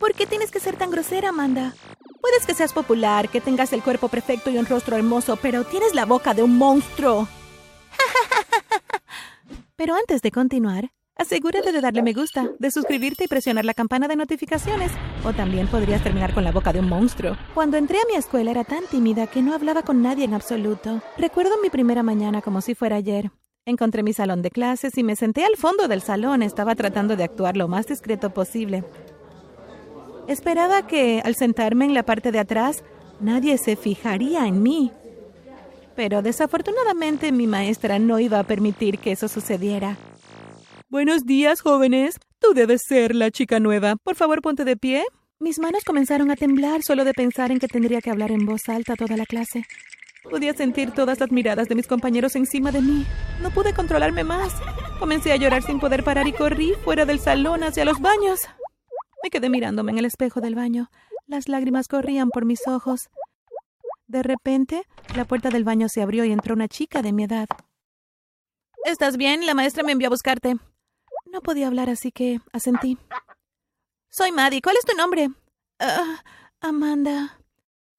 ¿Por qué tienes que ser tan grosera, Amanda? Puedes que seas popular, que tengas el cuerpo perfecto y un rostro hermoso, pero tienes la boca de un monstruo. pero antes de continuar, asegúrate de darle me gusta, de suscribirte y presionar la campana de notificaciones. O también podrías terminar con la boca de un monstruo. Cuando entré a mi escuela era tan tímida que no hablaba con nadie en absoluto. Recuerdo mi primera mañana como si fuera ayer. Encontré mi salón de clases y me senté al fondo del salón. Estaba tratando de actuar lo más discreto posible. Esperaba que, al sentarme en la parte de atrás, nadie se fijaría en mí. Pero desafortunadamente mi maestra no iba a permitir que eso sucediera. Buenos días, jóvenes. Tú debes ser la chica nueva. Por favor, ponte de pie. Mis manos comenzaron a temblar solo de pensar en que tendría que hablar en voz alta toda la clase. Podía sentir todas las miradas de mis compañeros encima de mí. No pude controlarme más. Comencé a llorar sin poder parar y corrí fuera del salón hacia los baños. Me quedé mirándome en el espejo del baño. Las lágrimas corrían por mis ojos. De repente, la puerta del baño se abrió y entró una chica de mi edad. ¿Estás bien? La maestra me envió a buscarte. No podía hablar, así que asentí. Soy Maddie. ¿Cuál es tu nombre? Ah, Amanda.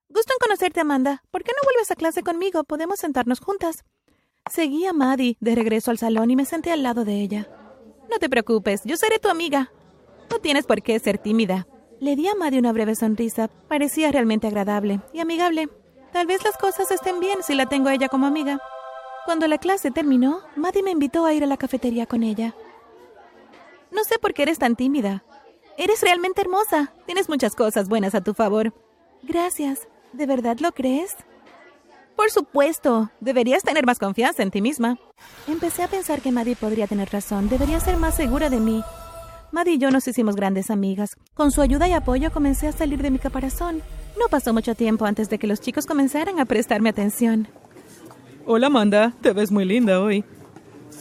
Gusto en conocerte, Amanda. ¿Por qué no vuelves a clase conmigo? Podemos sentarnos juntas. Seguí a Maddie de regreso al salón y me senté al lado de ella. No te preocupes, yo seré tu amiga. No tienes por qué ser tímida. Le di a Maddie una breve sonrisa. Parecía realmente agradable y amigable. Tal vez las cosas estén bien si la tengo a ella como amiga. Cuando la clase terminó, Maddie me invitó a ir a la cafetería con ella. No sé por qué eres tan tímida. Eres realmente hermosa. Tienes muchas cosas buenas a tu favor. Gracias. ¿De verdad lo crees? Por supuesto. Deberías tener más confianza en ti misma. Empecé a pensar que Maddie podría tener razón. Debería ser más segura de mí. Maddie y yo nos hicimos grandes amigas. Con su ayuda y apoyo comencé a salir de mi caparazón. No pasó mucho tiempo antes de que los chicos comenzaran a prestarme atención. Hola Amanda, te ves muy linda hoy.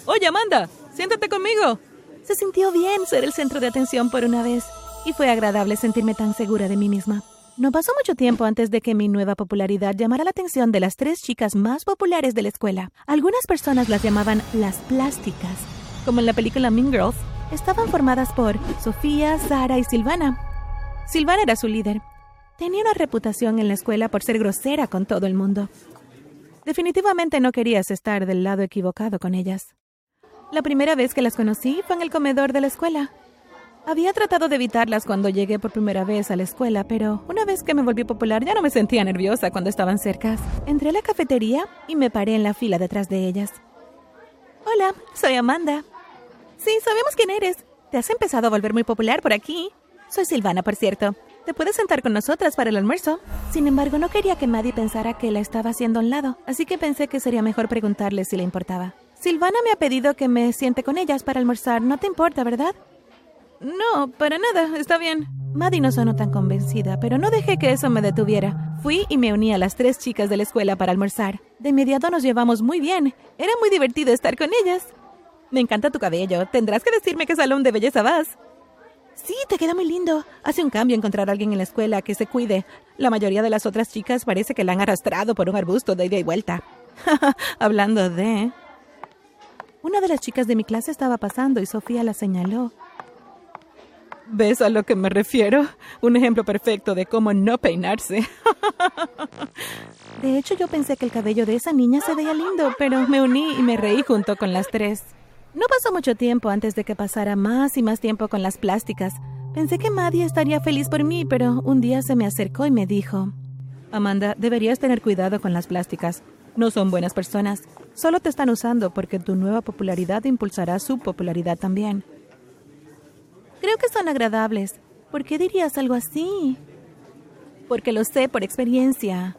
Oye Amanda, siéntate conmigo. Se sintió bien ser el centro de atención por una vez, y fue agradable sentirme tan segura de mí misma. No pasó mucho tiempo antes de que mi nueva popularidad llamara la atención de las tres chicas más populares de la escuela. Algunas personas las llamaban las plásticas. Como en la película Mean Girls, estaban formadas por Sofía, Sara y Silvana. Silvana era su líder. Tenía una reputación en la escuela por ser grosera con todo el mundo. Definitivamente no querías estar del lado equivocado con ellas. La primera vez que las conocí fue en el comedor de la escuela. Había tratado de evitarlas cuando llegué por primera vez a la escuela, pero una vez que me volví popular ya no me sentía nerviosa cuando estaban cerca. Entré a la cafetería y me paré en la fila detrás de ellas. Hola, soy Amanda. Sí, sabemos quién eres. Te has empezado a volver muy popular por aquí. Soy Silvana, por cierto. Te puedes sentar con nosotras para el almuerzo. Sin embargo, no quería que Maddie pensara que la estaba haciendo a un lado, así que pensé que sería mejor preguntarle si le importaba. Silvana me ha pedido que me siente con ellas para almorzar. No te importa, ¿verdad? No, para nada, está bien. Maddie no sonó tan convencida, pero no dejé que eso me detuviera. Fui y me uní a las tres chicas de la escuela para almorzar. De inmediato nos llevamos muy bien. Era muy divertido estar con ellas. Me encanta tu cabello. Tendrás que decirme qué salón de belleza vas. Sí, te queda muy lindo. Hace un cambio encontrar a alguien en la escuela que se cuide. La mayoría de las otras chicas parece que la han arrastrado por un arbusto de ida y vuelta. Hablando de... Una de las chicas de mi clase estaba pasando y Sofía la señaló. ¿Ves a lo que me refiero? Un ejemplo perfecto de cómo no peinarse. De hecho, yo pensé que el cabello de esa niña se veía lindo, pero me uní y me reí junto con las tres. No pasó mucho tiempo antes de que pasara más y más tiempo con las plásticas. Pensé que Maddie estaría feliz por mí, pero un día se me acercó y me dijo, Amanda, deberías tener cuidado con las plásticas. No son buenas personas. Solo te están usando porque tu nueva popularidad impulsará su popularidad también. Creo que son agradables. ¿Por qué dirías algo así? Porque lo sé por experiencia.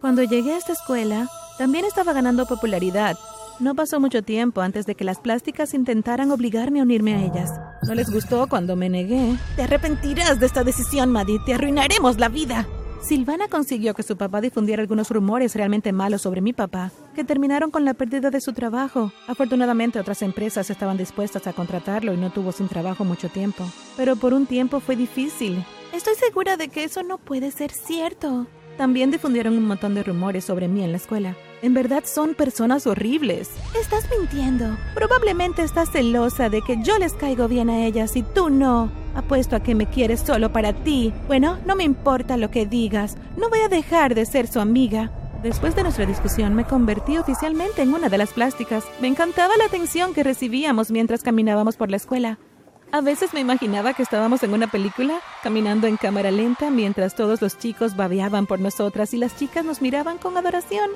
Cuando llegué a esta escuela, también estaba ganando popularidad. No pasó mucho tiempo antes de que las plásticas intentaran obligarme a unirme a ellas. No les gustó cuando me negué. Te arrepentirás de esta decisión, Maddie. Te arruinaremos la vida. Silvana consiguió que su papá difundiera algunos rumores realmente malos sobre mi papá, que terminaron con la pérdida de su trabajo. Afortunadamente otras empresas estaban dispuestas a contratarlo y no tuvo sin trabajo mucho tiempo. Pero por un tiempo fue difícil. Estoy segura de que eso no puede ser cierto. También difundieron un montón de rumores sobre mí en la escuela. En verdad son personas horribles. Estás mintiendo. Probablemente estás celosa de que yo les caigo bien a ellas y tú no. Apuesto a que me quieres solo para ti. Bueno, no me importa lo que digas. No voy a dejar de ser su amiga. Después de nuestra discusión me convertí oficialmente en una de las plásticas. Me encantaba la atención que recibíamos mientras caminábamos por la escuela. A veces me imaginaba que estábamos en una película, caminando en cámara lenta mientras todos los chicos babeaban por nosotras y las chicas nos miraban con adoración.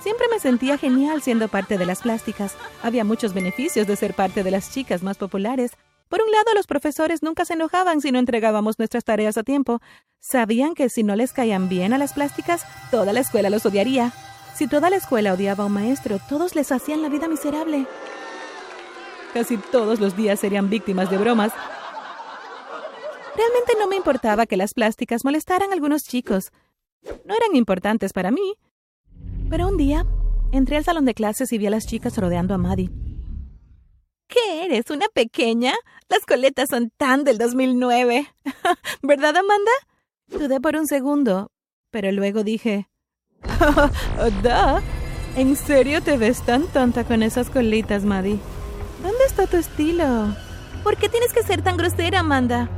Siempre me sentía genial siendo parte de las plásticas. Había muchos beneficios de ser parte de las chicas más populares. Por un lado, los profesores nunca se enojaban si no entregábamos nuestras tareas a tiempo. Sabían que si no les caían bien a las plásticas, toda la escuela los odiaría. Si toda la escuela odiaba a un maestro, todos les hacían la vida miserable. Casi todos los días serían víctimas de bromas. Realmente no me importaba que las plásticas molestaran a algunos chicos. No eran importantes para mí. Pero un día entré al salón de clases y vi a las chicas rodeando a Maddie. ¿Qué eres? ¿Una pequeña? Las coletas son tan del 2009. ¿Verdad, Amanda? Dudé por un segundo, pero luego dije... ¿En serio te ves tan tonta con esas colitas, Maddie? ¿Dónde está tu estilo? ¿Por qué tienes que ser tan grosera, Amanda?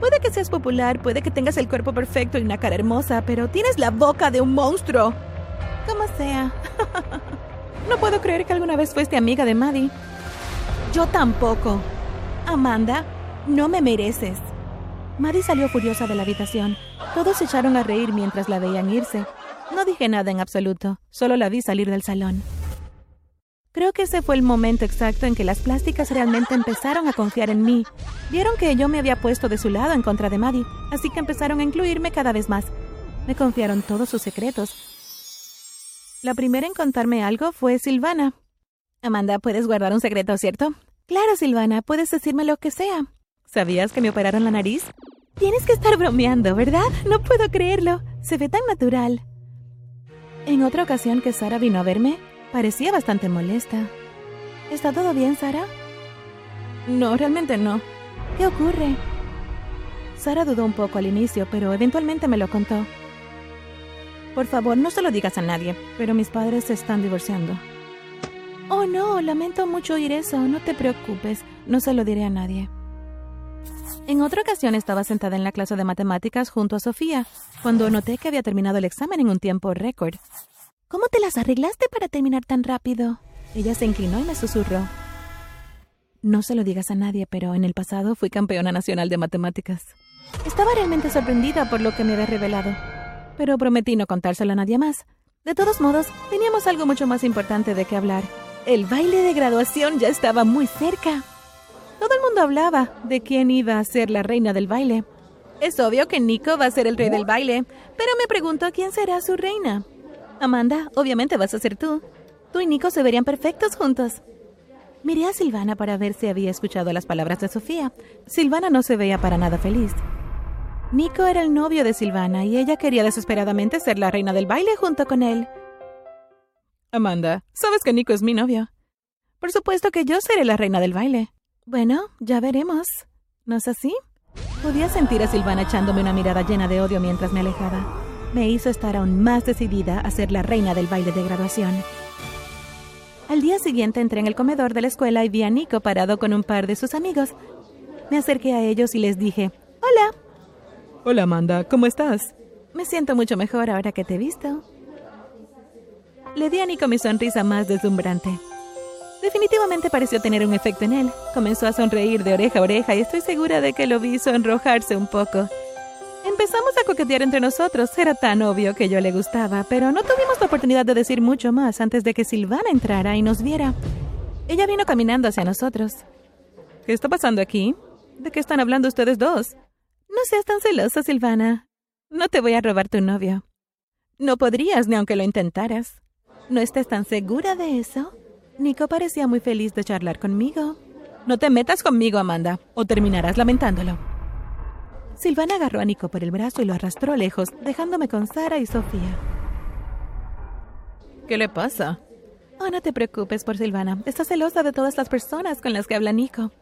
Puede que seas popular, puede que tengas el cuerpo perfecto y una cara hermosa, pero tienes la boca de un monstruo. Como sea. no puedo creer que alguna vez fuiste amiga de Maddie. Yo tampoco. Amanda, no me mereces. Maddie salió furiosa de la habitación. Todos se echaron a reír mientras la veían irse. No dije nada en absoluto, solo la vi salir del salón. Creo que ese fue el momento exacto en que las plásticas realmente empezaron a confiar en mí. Vieron que yo me había puesto de su lado en contra de Maddie, así que empezaron a incluirme cada vez más. Me confiaron todos sus secretos, la primera en contarme algo fue Silvana. Amanda, puedes guardar un secreto, ¿cierto? Claro, Silvana, puedes decirme lo que sea. ¿Sabías que me operaron la nariz? Tienes que estar bromeando, ¿verdad? No puedo creerlo. Se ve tan natural. En otra ocasión que Sara vino a verme, parecía bastante molesta. ¿Está todo bien, Sara? No, realmente no. ¿Qué ocurre? Sara dudó un poco al inicio, pero eventualmente me lo contó. Por favor, no se lo digas a nadie, pero mis padres se están divorciando. Oh, no, lamento mucho oír eso. No te preocupes, no se lo diré a nadie. En otra ocasión estaba sentada en la clase de matemáticas junto a Sofía, cuando noté que había terminado el examen en un tiempo récord. ¿Cómo te las arreglaste para terminar tan rápido? Ella se inclinó y me susurró. No se lo digas a nadie, pero en el pasado fui campeona nacional de matemáticas. Estaba realmente sorprendida por lo que me había revelado pero prometí no contárselo a nadie más. De todos modos, teníamos algo mucho más importante de qué hablar. El baile de graduación ya estaba muy cerca. Todo el mundo hablaba de quién iba a ser la reina del baile. Es obvio que Nico va a ser el rey del baile, pero me pregunto quién será su reina. Amanda, obviamente vas a ser tú. Tú y Nico se verían perfectos juntos. Miré a Silvana para ver si había escuchado las palabras de Sofía. Silvana no se veía para nada feliz. Nico era el novio de Silvana y ella quería desesperadamente ser la reina del baile junto con él. Amanda, sabes que Nico es mi novio. Por supuesto que yo seré la reina del baile. Bueno, ya veremos. ¿No es así? Podía sentir a Silvana echándome una mirada llena de odio mientras me alejaba. Me hizo estar aún más decidida a ser la reina del baile de graduación. Al día siguiente entré en el comedor de la escuela y vi a Nico parado con un par de sus amigos. Me acerqué a ellos y les dije, Hola, Hola Amanda, ¿cómo estás? Me siento mucho mejor ahora que te he visto. Le di a Nico mi sonrisa más deslumbrante. Definitivamente pareció tener un efecto en él. Comenzó a sonreír de oreja a oreja y estoy segura de que lo vi sonrojarse un poco. Empezamos a coquetear entre nosotros. Era tan obvio que yo le gustaba, pero no tuvimos la oportunidad de decir mucho más antes de que Silvana entrara y nos viera. Ella vino caminando hacia nosotros. ¿Qué está pasando aquí? ¿De qué están hablando ustedes dos? No seas tan celosa, Silvana. No te voy a robar tu novio. No podrías ni aunque lo intentaras. ¿No estás tan segura de eso? Nico parecía muy feliz de charlar conmigo. No te metas conmigo, Amanda, o terminarás lamentándolo. Silvana agarró a Nico por el brazo y lo arrastró lejos, dejándome con Sara y Sofía. ¿Qué le pasa? Oh, no te preocupes por Silvana. Está celosa de todas las personas con las que habla Nico.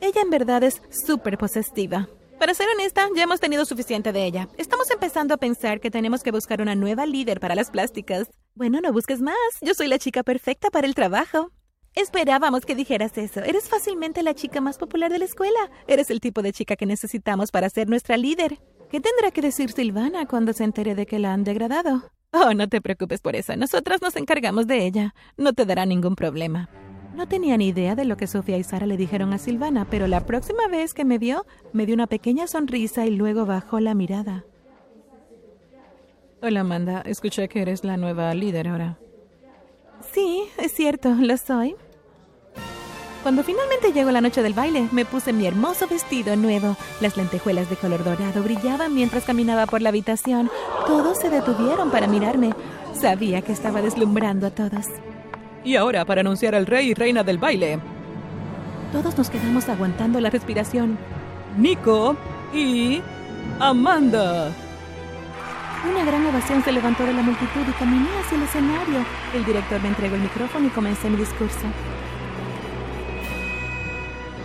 Ella en verdad es súper posesiva. Para ser honesta, ya hemos tenido suficiente de ella. Estamos empezando a pensar que tenemos que buscar una nueva líder para las plásticas. Bueno, no busques más. Yo soy la chica perfecta para el trabajo. Esperábamos que dijeras eso. Eres fácilmente la chica más popular de la escuela. Eres el tipo de chica que necesitamos para ser nuestra líder. ¿Qué tendrá que decir Silvana cuando se entere de que la han degradado? Oh, no te preocupes por eso. Nosotras nos encargamos de ella. No te dará ningún problema. No tenía ni idea de lo que Sofía y Sara le dijeron a Silvana, pero la próxima vez que me vio, me dio una pequeña sonrisa y luego bajó la mirada. Hola, Amanda. Escuché que eres la nueva líder ahora. Sí, es cierto, lo soy. Cuando finalmente llegó la noche del baile, me puse mi hermoso vestido nuevo. Las lentejuelas de color dorado brillaban mientras caminaba por la habitación. Todos se detuvieron para mirarme. Sabía que estaba deslumbrando a todos. Y ahora para anunciar al rey y reina del baile. Todos nos quedamos aguantando la respiración. Nico y Amanda. Una gran ovación se levantó de la multitud y caminé hacia el escenario. El director me entregó el micrófono y comencé mi discurso.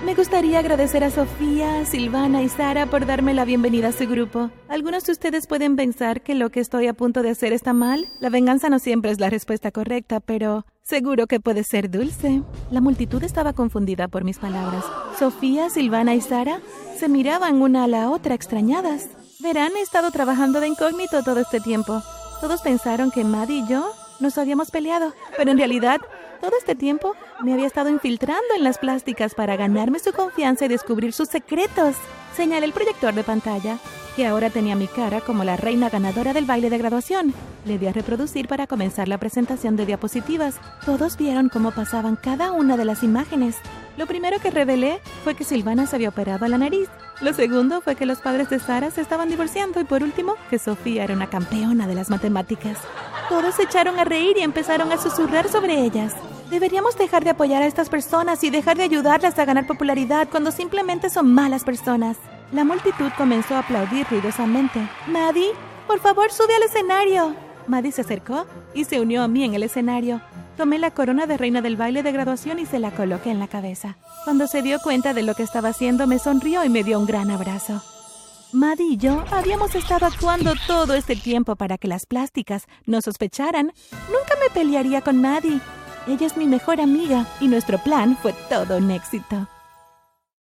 Me gustaría agradecer a Sofía, Silvana y Sara por darme la bienvenida a su grupo. Algunos de ustedes pueden pensar que lo que estoy a punto de hacer está mal. La venganza no siempre es la respuesta correcta, pero seguro que puede ser dulce. La multitud estaba confundida por mis palabras. Sofía, Silvana y Sara se miraban una a la otra extrañadas. Verán, he estado trabajando de incógnito todo este tiempo. Todos pensaron que Maddie y yo nos habíamos peleado, pero en realidad todo este tiempo me había estado infiltrando en las plásticas para ganarme su confianza y descubrir sus secretos. Señalé el proyector de pantalla, que ahora tenía mi cara como la reina ganadora del baile de graduación. Le di a reproducir para comenzar la presentación de diapositivas. Todos vieron cómo pasaban cada una de las imágenes. Lo primero que revelé fue que Silvana se había operado la nariz. Lo segundo fue que los padres de Sara se estaban divorciando y por último que Sofía era una campeona de las matemáticas. Todos se echaron a reír y empezaron a susurrar sobre ellas. Deberíamos dejar de apoyar a estas personas y dejar de ayudarlas a ganar popularidad cuando simplemente son malas personas. La multitud comenzó a aplaudir ruidosamente. Maddie, por favor, sube al escenario. Maddie se acercó y se unió a mí en el escenario. Tomé la corona de reina del baile de graduación y se la coloqué en la cabeza. Cuando se dio cuenta de lo que estaba haciendo, me sonrió y me dio un gran abrazo. Maddie y yo habíamos estado actuando todo este tiempo para que las plásticas no sospecharan. Nunca me pelearía con Maddie. Ella es mi mejor amiga y nuestro plan fue todo un éxito.